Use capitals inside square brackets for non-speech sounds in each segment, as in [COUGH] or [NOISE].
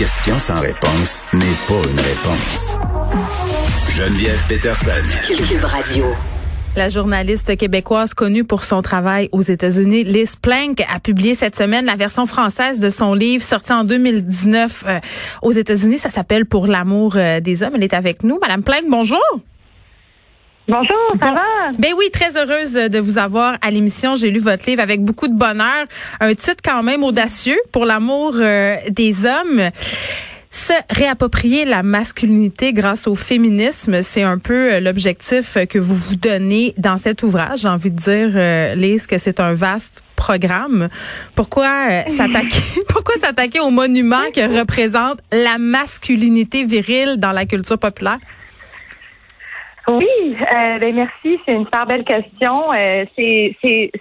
question sans réponse n'est pas une réponse. Geneviève Peterson. Cube Radio. La journaliste québécoise connue pour son travail aux États-Unis, Liz Plank, a publié cette semaine la version française de son livre sorti en 2019 euh, aux États-Unis. Ça s'appelle Pour l'amour euh, des hommes. Elle est avec nous. Madame Plank, bonjour. Bonjour, ça Bon. va? Ben oui, très heureuse de vous avoir à l'émission. J'ai lu votre livre avec beaucoup de bonheur. Un titre quand même audacieux pour l'amour euh, des hommes. Se réapproprier la masculinité grâce au féminisme, c'est un peu euh, l'objectif que vous vous donnez dans cet ouvrage. J'ai envie de dire, euh, Lise, que c'est un vaste programme. Pourquoi euh, s'attaquer [LAUGHS] Pourquoi s'attaquer au monument que représente la masculinité virile dans la culture populaire? Oui, euh, ben merci, c'est une super belle question. Euh, c'est,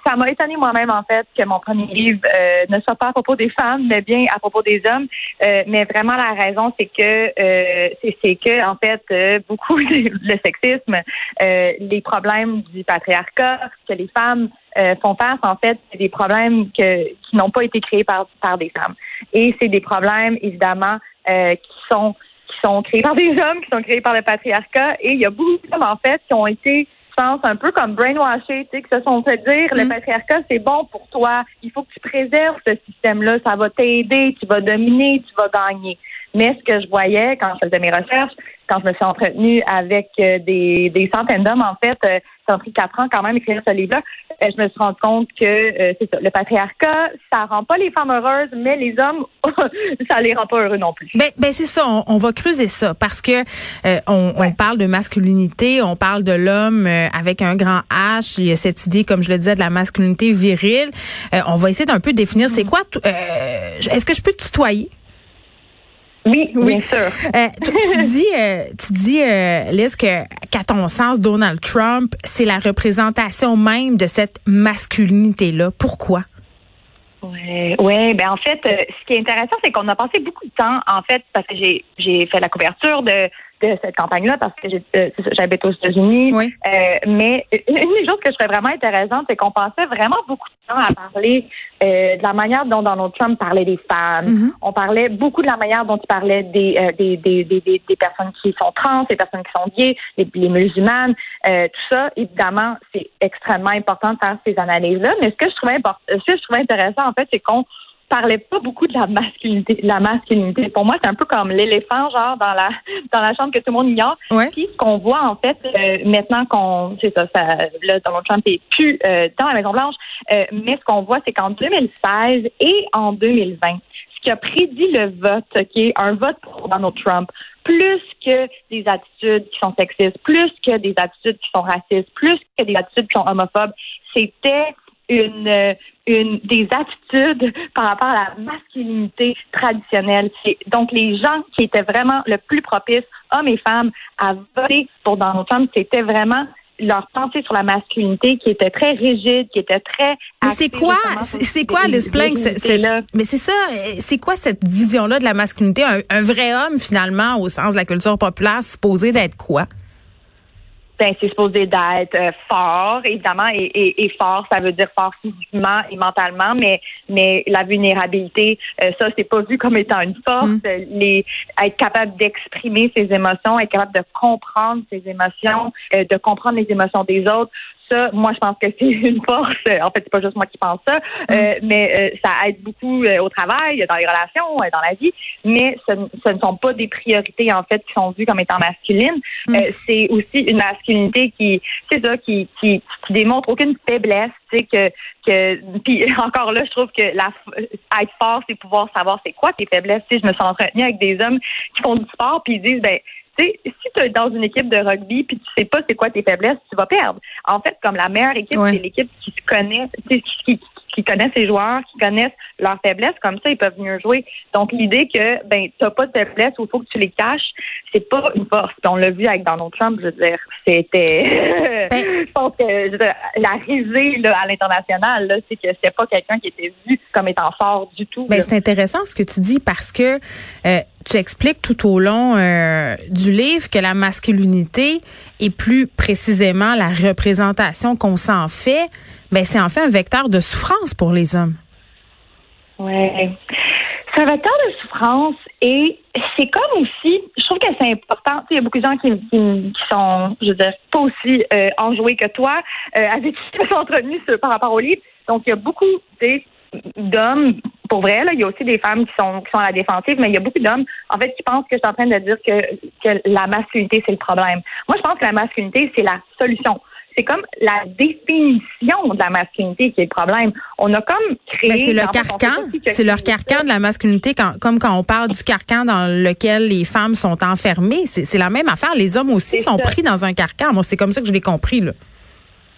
ça m'a étonné moi-même en fait que mon premier livre euh, ne soit pas à propos des femmes, mais bien à propos des hommes. Euh, mais vraiment la raison, c'est que euh, c'est, c'est que en fait euh, beaucoup [LAUGHS] le sexisme, les problèmes du patriarcat que les femmes euh, font face, en fait, c'est des problèmes que, qui n'ont pas été créés par, par des femmes. Et c'est des problèmes, évidemment, euh, qui sont qui sont créés par [LAUGHS] des hommes, qui sont créés par le patriarcat. Et il y a beaucoup d'hommes, en fait, qui ont été, je pense, un peu comme brainwashés, tu sais, qui se sont fait dire, le Mm. patriarcat, c'est bon pour toi. Il faut que tu préserves ce système-là. Ça va t'aider. Tu vas dominer. Tu vas gagner. Mais ce que je voyais quand je faisais mes recherches, quand je me suis entretenue avec euh, des, des centaines d'hommes, en fait, euh, ça a pris quatre ans quand même écrire ce livre-là, euh, je me suis rendu compte que euh, c'est ça, le patriarcat, ça rend pas les femmes heureuses, mais les hommes, [LAUGHS] ça les rend pas heureux non plus. Ben, ben c'est ça, on, on va creuser ça parce que euh, on, on parle de masculinité, on parle de l'homme euh, avec un grand H, il y a cette idée, comme je le disais, de la masculinité virile. Euh, on va essayer d'un peu définir c'est quoi. t- euh, Est-ce que je peux tutoyer? Oui, Oui. bien sûr. Euh, tu, [LAUGHS] dis, euh, tu dis, euh, Liz, que qu'à ton sens, Donald Trump, c'est la représentation même de cette masculinité-là. Pourquoi? Ouais, ouais, ben en fait, euh, ce qui est intéressant, c'est qu'on a passé beaucoup de temps, en fait, parce que j'ai j'ai fait la couverture de de cette campagne-là parce que euh, j'habite aux États-Unis. Oui. Euh, mais [LAUGHS] une des choses que je trouvais vraiment intéressante, c'est qu'on passait vraiment beaucoup de temps à parler euh, de la manière dont Donald Trump parlait des femmes. Mhm. On parlait beaucoup de la manière dont il parlait des, euh, des, des, des, des, personnes qui sont trans, des personnes qui sont gays, les, les musulmanes. Euh, tout ça, évidemment, c'est extrêmement important de faire ces analyses-là. Mais ce que je trouvais ce que je trouvais intéressant, en fait, c'est qu'on parlait pas beaucoup de la masculinité. de La masculinité. Pour moi, c'est un peu comme l'éléphant, genre dans la dans la chambre que tout le monde ignore. Ouais. Puis ce qu'on voit en fait euh, maintenant qu'on c'est ça, ça là Donald Trump est plus euh, dans la Maison Blanche, euh, mais ce qu'on voit c'est qu'en 2016 et en 2020, ce qui a prédit le vote, ok, un vote pour Donald Trump, plus que des attitudes qui sont sexistes, plus que des attitudes qui sont racistes, plus que des attitudes qui sont homophobes, c'était une, euh, une des attitudes par rapport à la masculinité traditionnelle. Donc les gens qui étaient vraiment le plus propices, hommes et femmes, à voter pour Donald Trump, c'était vraiment leur pensée sur la masculinité qui était très rigide, qui était très Mais c'est quoi, c'est quoi, c'est- virilité-là. mais c'est ça, c'est quoi cette vision-là de la masculinité? Un, un vrai homme, finalement, au sens de la culture populaire, supposé d'être quoi? Ben, c'est supposé d'être euh, fort, évidemment, et, et, et fort, ça veut dire fort physiquement et mentalement, mais mais la vulnérabilité, euh, ça, c'est pas vu comme étant une force. Mm. Les être capable d'exprimer ses émotions, être capable de comprendre ses émotions, euh, de comprendre les émotions des autres. Ça, moi, je pense que c'est [LAUGHS] une force. En fait, c'est pas juste moi qui pense ça, euh, mais euh, ça aide beaucoup euh, au travail, dans les relations, euh, dans la vie. Mais ce, ce ne sont pas des priorités en fait qui sont vues comme étant masculines. Mm. Euh, c'est aussi une masculinité qui, c'est ça, qui, qui, qui démontre aucune faiblesse. Tu sais que, que, puis [LAUGHS] encore là, je trouve que la, être fort, c'est pouvoir savoir c'est quoi tes faiblesses. Tu sais, je me suis entretenue avec des hommes qui font du sport puis ils disent ben sais, si tu es dans une équipe de rugby puis tu sais pas c'est quoi tes faiblesses, tu vas perdre. En fait, comme la meilleure équipe, Ouais. c'est l'équipe qui se connaît, qui, qui, qui connaissent les joueurs, qui connaissent leurs faiblesses, comme ça, ils peuvent mieux jouer. Donc, l'idée que, ben, t'as pas de faiblesse ou il faut que tu les caches, c'est pas une force. On l'a vu avec Donald Trump, je veux dire, c'était, Ben- [LAUGHS] je pense que, je veux dire, la risée, là, à l'international, c'est que c'est pas quelqu'un qui était vu comme étant fort du tout. Ben, c'est intéressant ce que tu dis parce que euh, tu expliques tout au long euh, du livre que la masculinité et plus précisément la représentation qu'on s'en fait, ben c'est en fait un vecteur de souffrance pour les hommes. Ouais. C'est un vecteur de souffrance et c'est comme aussi, je trouve que c'est important. Tu Il y a beaucoup de gens qui, qui, qui sont, je veux dire, pas aussi euh, enjoués que toi, euh, avec [LAUGHS] qui je me suis entretenue par rapport au livre. Donc, il y a beaucoup tu d'hommes, pour vrai, là, il y a aussi des femmes qui sont qui sont à la défensive, mais il y a beaucoup d'hommes, en fait, qui pensent que je suis en train de dire que, que la masculinité, c'est le problème. Moi, je pense que la masculinité, c'est la solution. C'est comme la définition de la masculinité qui est le problème. On a comme créé... Ben, c'est le carcan, c'est leur carcan de la masculinité, quand, comme quand on parle du carcan dans lequel les femmes sont enfermées. C'est la même affaire. Les hommes aussi sont ça. pris dans un carcan. Moi, c'est comme ça que je l'ai compris. Là.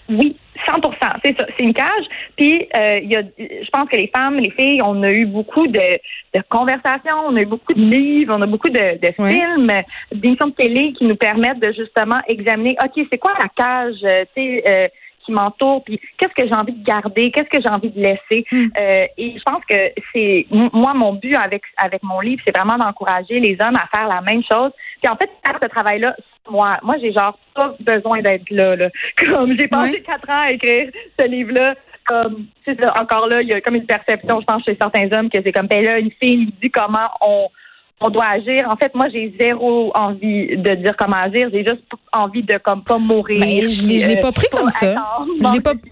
Oui, 100% c'est ça. C'est une cage. Puis, euh, il y a, je pense que les femmes, les filles, on a eu beaucoup de, de conversations, on a eu beaucoup de livres, on a beaucoup de, de Ouais. films, d'émissions de télé qui nous permettent de justement examiner, OK, c'est quoi la cage, euh, tu sais, euh, qui m'entoure, puis qu'est-ce que j'ai envie de garder, qu'est-ce que j'ai envie de laisser. Euh, et je pense que c'est moi mon but avec avec mon livre, c'est vraiment d'encourager les hommes à faire la même chose. Puis en fait, faire ce travail-là, moi, moi j'ai genre pas besoin d'être là, là. [LAUGHS] Comme j'ai passé quatre ans à écrire ce livre-là. Comme c'est encore là, il y a comme une perception, je pense, chez certains hommes que c'est comme ben là, une fille dit comment on on doit agir. En fait, moi, j'ai zéro envie de dire comment agir. J'ai juste envie de comme pas mourir. Ben, je l'ai, je l'ai Euh, pas pris comme ça. Je l'ai pas. [LAUGHS]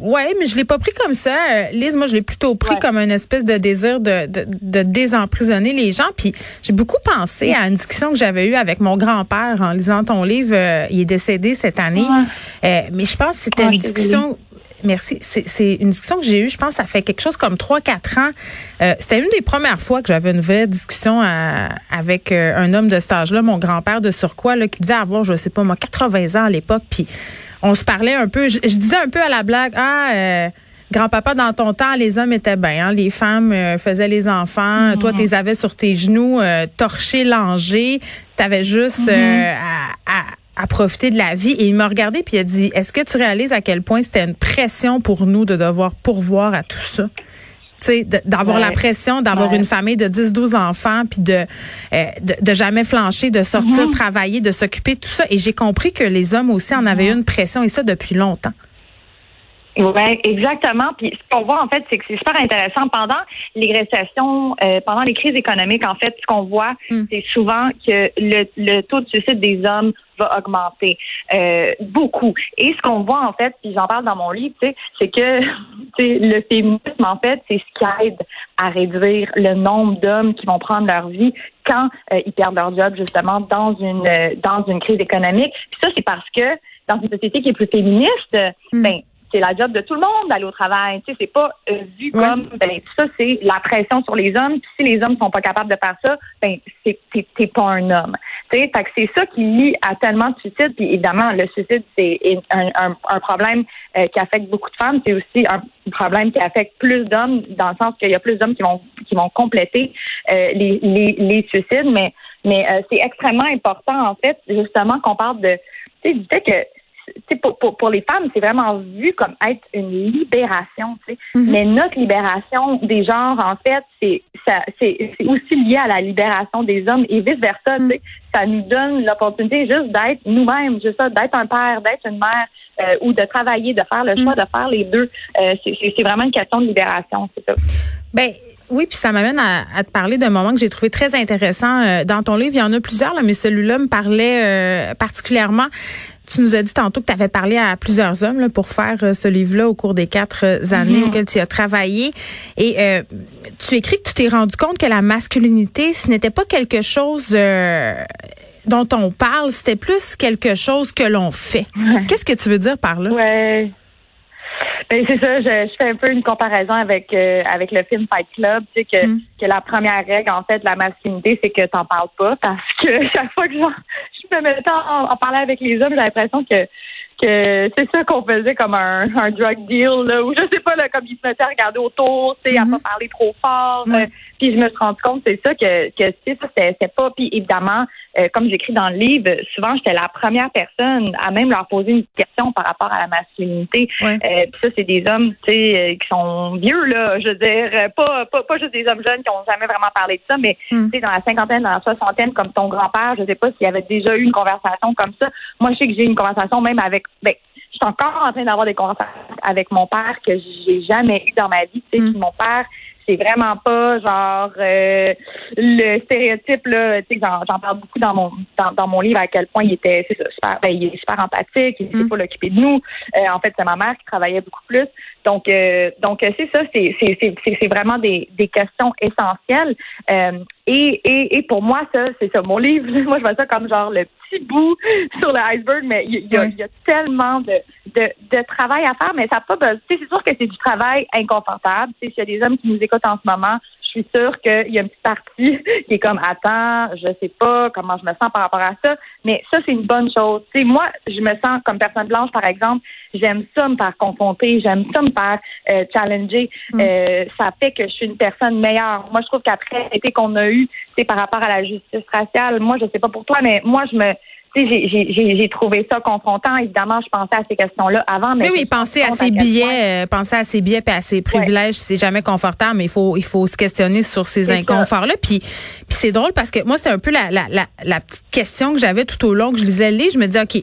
Ouais, mais je l'ai pas pris comme ça. Euh, Lise, moi, je l'ai plutôt pris Ouais. comme une espèce de désir de, de, de désemprisonner les gens. Puis j'ai beaucoup pensé à une discussion que j'avais eue avec mon grand-père en lisant ton livre. Euh, il est décédé cette année. Euh, mais je pense que c'était Ouais, une discussion. Merci. C'est c'est une discussion que j'ai eue, je pense, ça fait quelque chose comme trois, quatre ans. Euh, C'était une des premières fois que j'avais une vraie discussion à- avec euh, un homme de cet âge-là, mon grand-père de surcroît, là, qui devait avoir, je sais pas moi, 80 ans à l'époque. Puis on se parlait un peu. Je, je disais un peu à la blague, ah. euh, Grand-papa, dans ton temps, les hommes étaient bien. hein, les femmes euh, faisaient les enfants. Toi, tu les avais sur tes genoux, euh, torchés, langés. Tu avais juste euh, à, à- à profiter de la vie. Et il m'a regardé puis il a dit, est-ce que tu réalises à quel point c'était une pression pour nous de devoir pourvoir à tout ça? Tu sais, de- d'avoir Ouais. la pression d'avoir Ouais. une famille de 10-12 enfants, puis de, euh, de de jamais flancher, de sortir, travailler, de s'occuper de tout ça. Et j'ai compris que les hommes aussi en avaient une pression, et ça depuis longtemps. Oui, exactement. Puis ce qu'on voit en fait, c'est que c'est super intéressant. Pendant les récessions, euh, pendant les crises économiques, en fait, ce qu'on voit, Mm. c'est souvent que le, le taux de suicide des hommes va augmenter euh, beaucoup. Et ce qu'on voit en fait, puis j'en parle dans mon livre, c'est que [LAUGHS] le féminisme en fait, c'est ce qui aide à réduire le nombre d'hommes qui vont prendre leur vie quand euh, ils perdent leur job justement dans une euh, dans une crise économique. Puis ça, c'est parce que dans une société qui est plus féministe, Mm. ben c'est la job de tout le monde d'aller au travail. Tu sais, c'est pas euh, vu comme ben ça c'est la pression sur les hommes. Puis si les hommes sont pas capables de faire ça, ben c'est t'es pas un homme. Tu sais, fait que c'est ça qui lie à tellement de suicides. Puis évidemment, le suicide c'est un, un, un problème euh, qui affecte beaucoup de femmes. C'est aussi un problème qui affecte plus d'hommes dans le sens qu'il y a plus d'hommes qui vont qui vont compléter euh, les, les les suicides. Mais mais euh, c'est extrêmement important en fait justement qu'on parle de tu sais du fait que pour, pour, pour les femmes, c'est vraiment vu comme être une libération. sais. Mhm. Mais notre libération des genres, en fait, c'est aussi lié à la libération des hommes et vice versa. tu sais. Ça nous donne l'opportunité juste d'être nous-mêmes, juste ça, d'être un père, d'être une mère, euh, ou de travailler, de faire le choix de faire les deux. Euh, c'est vraiment une question de libération, c'est ça. Ben oui, puis ça m'amène à, à te parler d'un moment que j'ai trouvé très intéressant euh, dans ton livre. Il y en a plusieurs, là, mais celui-là me parlait euh, particulièrement. Tu nous as dit tantôt que tu avais parlé à plusieurs hommes là, pour faire euh, ce livre-là au cours des quatre euh, années auxquelles tu as travaillé. Et euh, tu écris que tu t'es rendu compte que la masculinité, ce n'était pas quelque chose dont on parle, c'était plus quelque chose que l'on fait. Qu'est-ce que tu veux dire par là? Ouais. Ben c'est ça, je, je fais un peu une comparaison avec euh, avec le film Fight Club, tu sais que, Mm. que la première règle en fait de la masculinité, c'est que t'en parles pas parce que [LAUGHS] chaque fois que je me mettais en, en parler avec les hommes, j'ai l'impression que que c'est ça qu'on faisait comme un, un drug deal, là, ou je sais pas, là, comme ils se mettaient à regarder autour, tu sais, à pas parler trop fort. euh, puis je me suis rendu compte, c'est ça, que, que c'était pas. Puis évidemment, euh, comme j'écris dans le livre, souvent, j'étais la première personne à même leur poser une question par rapport à la masculinité. Ouais. Euh, puis ça, c'est des hommes, tu sais, euh, qui sont vieux, là, je veux dire, euh, pas, pas, pas juste des hommes jeunes qui ont jamais vraiment parlé de ça, mais Mm. tu sais, dans la cinquantaine, dans la soixantaine, comme ton grand-père, je sais pas s'il y avait déjà eu une conversation comme ça. Moi, je sais que j'ai eu une conversation même avec, ben, je suis encore en train d'avoir des conversations avec mon père que j'ai jamais eu dans ma vie. Tu sais, Mm. Mon père, c'est vraiment pas genre euh, le stéréotype là. Tu sais, j'en, parle beaucoup dans mon dans, dans mon livre à quel point il était c'est ça, super, ben, il est super empathique, il ne Mm. sait pas l'occuper de nous. Euh, en fait, c'est ma mère qui travaillait beaucoup plus. Donc, euh, donc c'est ça, c'est, c'est, c'est, c'est- c'est vraiment des, des questions essentielles. Et, et, et pour moi, ça, c'est ça. Mon livre, [LAUGHS] moi, je vois ça comme genre le petit bout [LAUGHS] sur l'iceberg, mais il y, a, il y a tellement de, de, de travail à faire, mais ça n'a pas besoin. tu sais, C'est sûr que c'est du travail inconfortable. Tu sais, S'il y a des hommes qui nous écoutent en ce moment, suis sûre qu'il y a une petite partie [LAUGHS] qui est comme attends, je sais pas comment je me sens par rapport à ça, mais ça c'est une bonne chose. Tu sais, moi, je me sens comme personne blanche par exemple, j'aime ça me faire confronter, j'aime ça me faire euh, challenger. Euh, ça fait que je suis une personne meilleure. Moi, je trouve qu'après l'été qu'on a eu, c'est par rapport à la justice raciale. Moi, je sais pas pour toi, mais moi, je me j'ai- j'ai j'ai- j'ai trouvé ça confrontant. Évidemment, je pensais à ces questions-là avant, mais Oui, oui, me penser à ses billets, euh, penser à ses billets et à ses privilèges, c'est jamais confortable, mais il faut il faut se questionner sur ces inconforts-là. Puis, puis c'est drôle parce que moi, c'est un peu la, la, la, la petite question que j'avais tout au long que je lisais le livre. Je me dis, OK,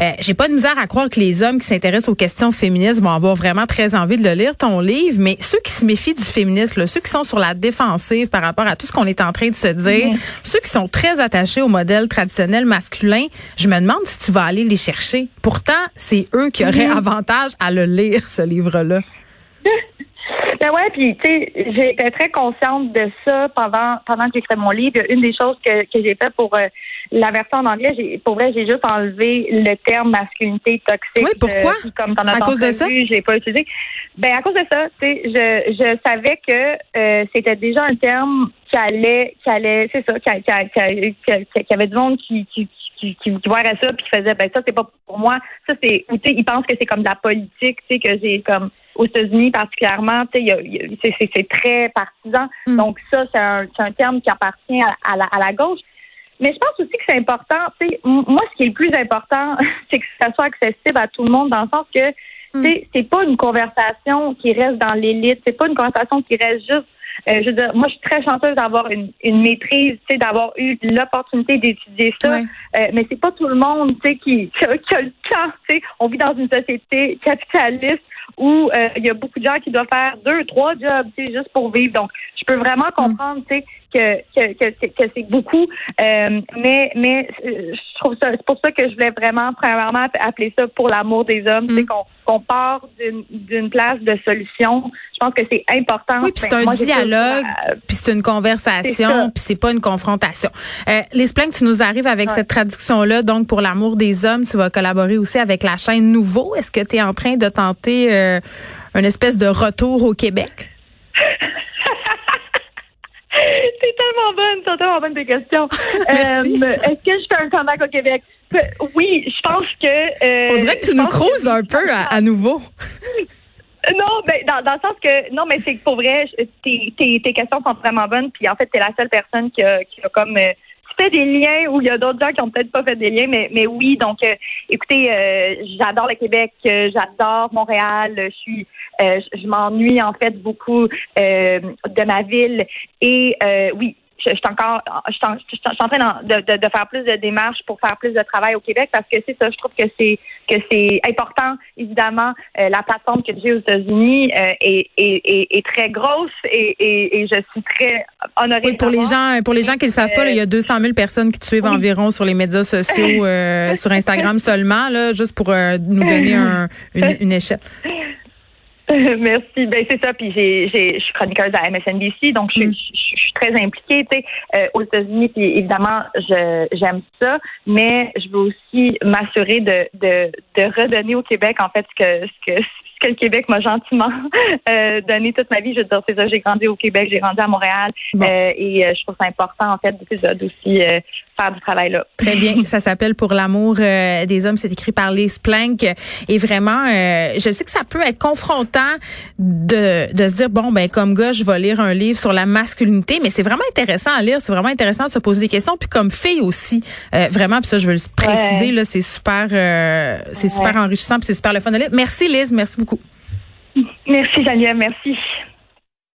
euh, j'ai pas de misère à croire que les hommes qui s'intéressent aux questions féministes vont avoir vraiment très envie de le lire, ton livre, mais ceux qui se méfient du féminisme, là, ceux qui sont sur la défensive par rapport à tout ce qu'on est en train de se dire, ceux qui sont très attachés au modèle traditionnel masculin, je me demande si tu vas aller les chercher. Pourtant, c'est eux qui auraient avantage à le lire, ce livre-là. [LAUGHS] Ben ouais, puis tu sais, j'ai été très consciente de ça pendant pendant que j'écrivais mon livre. Une des choses que, que j'ai fait pour euh, la version en anglais, j'ai pour vrai, j'ai juste enlevé le terme masculinité toxique. Oui, pourquoi? Euh, puis comme t'en as À cause de ça? je l'ai pas utilisé. Ben à cause de ça, tu sais, je je savais que euh, c'était déjà un terme qui allait qui allait, c'est ça, qui, qui, qui, qui, avait du monde qui qui qui, qui, qui ça puis qui faisait ben ça c'est pas pour moi ça c'est ou tu sais ils pensent que c'est comme de la politique tu sais que j'ai comme aux États-Unis particulièrement c'est- très partisan Mm. donc ça c'est un un terme qui appartient à, à la à la gauche mais je pense aussi que c'est important tu sais m- moi ce qui est le plus important [LAUGHS] c'est que ça soit accessible à tout le monde dans le sens que tu sais c'est pas une conversation qui reste dans l'élite c'est pas une conversation qui reste juste euh, je veux dire, moi, je suis très chanceuse d'avoir une, une maîtrise, tu sais, d'avoir eu l'opportunité d'étudier ça. Euh, mais c'est pas tout le monde, tu sais, qui, [LAUGHS] qui, a, qui a le temps, tu sais. On vit dans une société capitaliste où euh, il y a beaucoup de gens qui doivent faire deux, trois jobs, juste pour vivre. Donc, je peux vraiment comprendre, tu sais, que, que, que, c'est- que c'est beaucoup. Euh, mais mais euh, je trouve ça, c'est pour ça que je voulais vraiment, premièrement, appeler ça pour l'amour des hommes, Mm. qu'on qu'on part d'une d'une place de solution. Je pense que c'est important. Oui, puis c'est Ben, un moi, dialogue, euh, puis c'est une C'est conversation, puis c'est pas une confrontation. Euh, les tu nous arrives avec Ouais. cette traduction-là, donc pour l'amour des hommes, tu vas collaborer aussi avec la chaîne Nouveau. Est-ce que tu es en train de tenter euh, une espèce de retour au Québec? [LAUGHS] [LAUGHS] C'est tellement bonne, c'est tellement bonne tes questions. [LAUGHS] Euh, Est-ce que je fais un comeback au Québec? Oui, je pense que. euh, On dirait que tu nous creuses que- un peu à, à nouveau. [LAUGHS] Non, ben dans, dans le sens que non, mais c'est pour vrai, tes, tes, tes questions sont vraiment bonnes. Puis en fait, t'es la seule personne qui a, qui a comme euh, fait des liens où il y a d'autres gens qui ont peut-être pas fait des liens, mais mais oui. Donc, euh, écoutez, euh, j'adore le Québec, euh, j'adore Montréal. Je suis, je m'ennuie en fait beaucoup de ma ville. Et oui, je, je suis encore, je suis en, je suis en train de, de, de faire plus de démarches pour faire plus de travail au Québec parce que c'est ça, je trouve que c'est que c'est important. Évidemment, euh, la plateforme que j'ai aux États-Unis euh, est, est, est, est très grosse et, et, et je suis très honorée. Oui, pour les gens, pour les gens qui ne le savent pas, là, il y a 200 000 personnes qui te suivent Oui. environ sur les médias sociaux, euh, [LAUGHS] sur Instagram seulement, là, juste pour euh, nous donner un, une, une échelle. [LAUGHS] Merci. Ben c'est ça. Puis j'ai, j'ai, je suis chroniqueuse à MSNBC, donc je, Mm. je, je suis très impliquée, tu sais, euh, aux États-Unis, puis évidemment, je j'aime ça, mais je veux aussi m'assurer de, de, de redonner au Québec, en fait, ce que ce que que le Québec m'a gentiment [LAUGHS] euh, donné toute ma vie. Je veux dire, c'est ça, j'ai grandi au Québec, j'ai grandi à Montréal, euh, et euh, je trouve ça important, en fait, d'aussi euh, faire du travail là. Très bien. [LAUGHS] Ça s'appelle Pour l'amour euh, des hommes. C'est écrit par Lise Plank. Et vraiment, euh, je sais que ça peut être confrontant de, de se dire, bon, ben comme gars, je vais lire un livre sur la masculinité, mais c'est vraiment intéressant à lire. C'est vraiment intéressant de se poser des questions. Puis comme fille aussi, euh, vraiment, puis ça, je veux le préciser, là, c'est super, c'est super enrichissant, puis c'est super le fun de lire. Merci Lise, merci beaucoup. Merci Geneviève, merci.